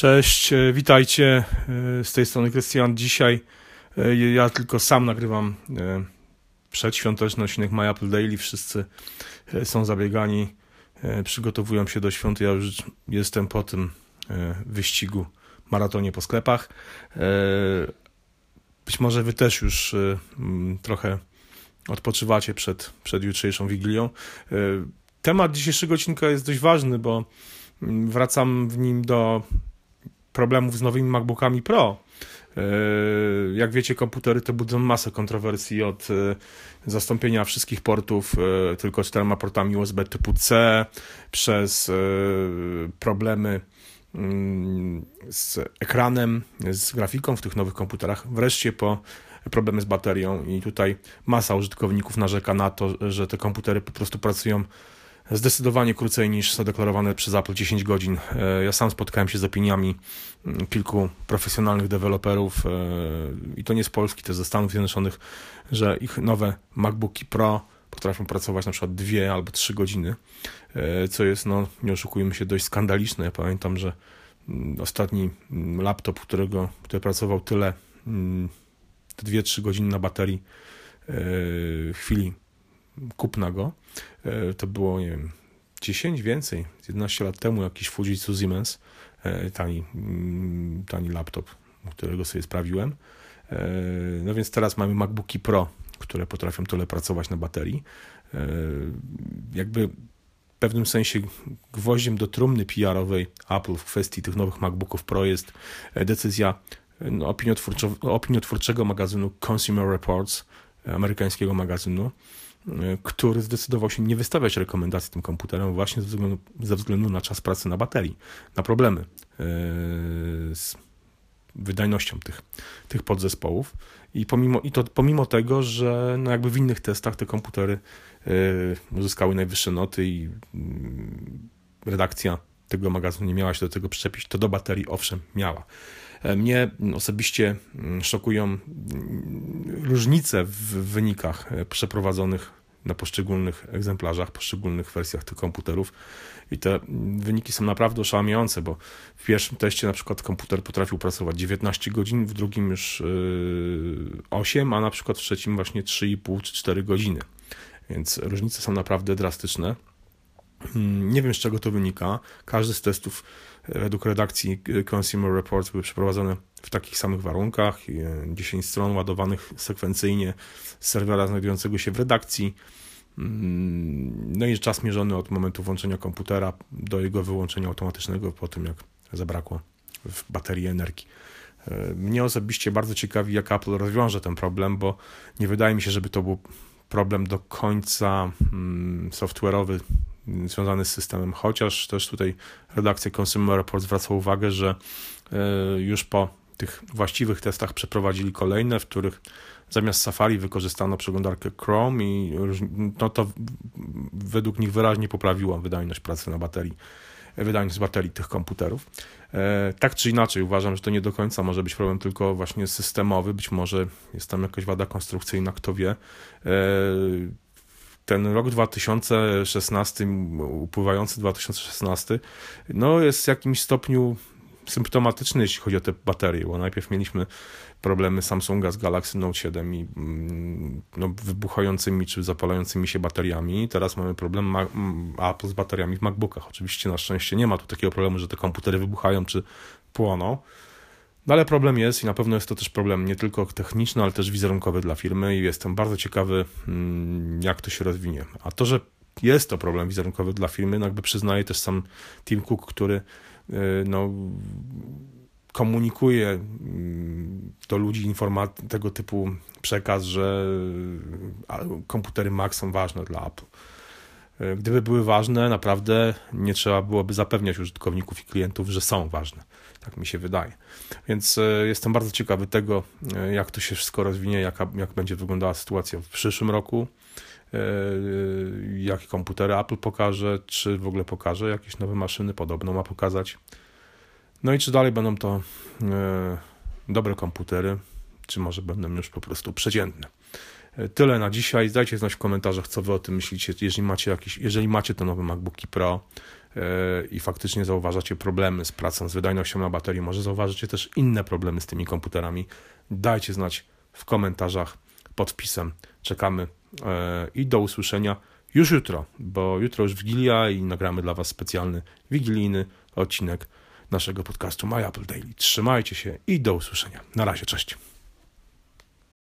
Cześć, e, witajcie. E, z tej strony Krystian. Dzisiaj e, ja tylko sam nagrywam przedświąteczny odcinek My Apple Daily. Wszyscy są zabiegani, przygotowują się do świąt. Ja już jestem po tym wyścigu, maratonie po sklepach. Być może wy też już trochę odpoczywacie przed, przed jutrzejszą Wigilią. Temat dzisiejszego odcinka jest dość ważny, bo wracam w nim do problemów z nowymi MacBookami Pro. E, jak wiecie, komputery te budzą masę kontrowersji od e, zastąpienia wszystkich portów e, tylko czterema portami USB typu C, przez problemy mm, z ekranem, z grafiką w tych nowych komputerach, wreszcie po problemy z baterią i tutaj masa użytkowników narzeka na to, że te komputery po prostu pracują zdecydowanie krócej niż zadeklarowane przez Apple 10 godzin. E, ja sam spotkałem się z opiniami mm, kilku profesjonalnych deweloperów e, i to nie z Polski, to ze Stanów Zjednoczonych, że ich nowe MacBooki Pro potrafią pracować na przykład 2 albo 3 godziny, e, co jest, no nie oszukujmy się, dość skandaliczne. Ja pamiętam, że mm, ostatni mm, laptop, którego, który pracował tyle, te 2-3 godziny na baterii chwili kupna go, e, to było, nie wiem, 10 więcej, 11 lat temu jakiś Fujitsu Siemens, e, tani, mm, tani laptop, którego sobie sprawiłem. E, no więc teraz mamy MacBooki Pro, które potrafią tyle pracować na baterii. Jakby w pewnym sensie gwoździem do trumny PR-owej Apple w kwestii tych nowych MacBooków Pro jest decyzja no, opiniotwórczego magazynu Consumer Reports, amerykańskiego magazynu, który zdecydował się nie wystawiać rekomendacji tym komputerom właśnie ze względu, ze względu na czas pracy na baterii, na problemy e, z wydajnością tych, tych podzespołów. I, pomimo, I to pomimo tego, że no jakby w innych testach te komputery e, uzyskały najwyższe noty i mm, redakcja tego magazynu nie miała się do tego przyczepić, to do baterii owszem miała. E, mnie osobiście mm, szokują mm, różnice w wynikach e, przeprowadzonych na poszczególnych egzemplarzach, poszczególnych wersjach tych komputerów. I te mm, wyniki są naprawdę oszałamiające, bo w pierwszym teście na przykład komputer potrafił pracować 19 godzin, w drugim już 8, e, a na przykład w trzecim właśnie 3,5 czy 4 godziny. Więc różnice są naprawdę drastyczne. Nie wiem z czego to wynika. Każdy z testów według redakcji Consumer Reports były przeprowadzone w takich samych warunkach, 10 stron ładowanych sekwencyjnie z serwera znajdującego się w redakcji. Mm, no i czas mierzony od momentu włączenia komputera do jego wyłączenia automatycznego po tym, jak zabrakło w baterii energii. E, mnie osobiście bardzo ciekawi, jak Apple rozwiąże ten problem, bo nie wydaje mi się, żeby to był problem do końca mm, software'owy związany z systemem, chociaż też tutaj redakcja Consumer Report zwraca uwagę, że e, już po tych właściwych testach przeprowadzili kolejne, w których zamiast Safari wykorzystano przeglądarkę Chrome i no to według nich wyraźnie poprawiło wydajność pracy na baterii, wydajność baterii tych komputerów. E, tak czy inaczej uważam, że to nie do końca może być problem tylko właśnie systemowy, być może jest tam jakaś wada konstrukcyjna, kto wie. E, ten rok 2016, upływający 2016, no jest w jakimś stopniu symptomatyczny, jeśli chodzi o te baterie, bo najpierw mieliśmy problemy Samsunga z Galaxy Note 7 i mm, no, wybuchającymi czy zapalającymi się bateriami. Teraz mamy problem Apple z bateriami w MacBookach. Oczywiście na szczęście nie ma tu takiego problemu, że te komputery wybuchają czy płoną. No ale problem jest i na pewno jest to też problem nie tylko techniczny, ale też wizerunkowy dla firmy i jestem bardzo ciekawy, mm, jak to się rozwinie. A to, że jest to problem wizerunkowy dla firmy, no jakby przyznaje też sam Tim Cook, który no, komunikuje mm, do ludzi tego typu przekaz, że komputery Mac są ważne dla Apple. Y, gdyby były ważne, naprawdę nie trzeba byłoby zapewniać użytkowników i klientów, że są ważne. Tak mi się wydaje. Więc e, jestem bardzo ciekawy tego, jak to się wszystko rozwinie, jak, jak będzie wyglądała sytuacja w przyszłym roku, jakie komputery Apple pokaże, czy w ogóle pokaże jakieś nowe maszyny, podobno ma pokazać. No i czy dalej będą to dobre komputery, czy może będą już po prostu przeciętne. Tyle na dzisiaj. Dajcie znać w komentarzach, co wy o tym myślicie. Jeżeli macie, jakieś, jeżeli macie te nowe MacBooki Pro, i faktycznie zauważacie problemy z pracą, z wydajnością na baterii, może zauważycie też inne problemy z tymi komputerami, dajcie znać w komentarzach pod wpisem. Czekamy i do usłyszenia już jutro, bo jutro już Wigilia i nagramy dla Was specjalny wigilijny odcinek naszego podcastu My Apple Daily. Trzymajcie się i do usłyszenia. Na razie, cześć.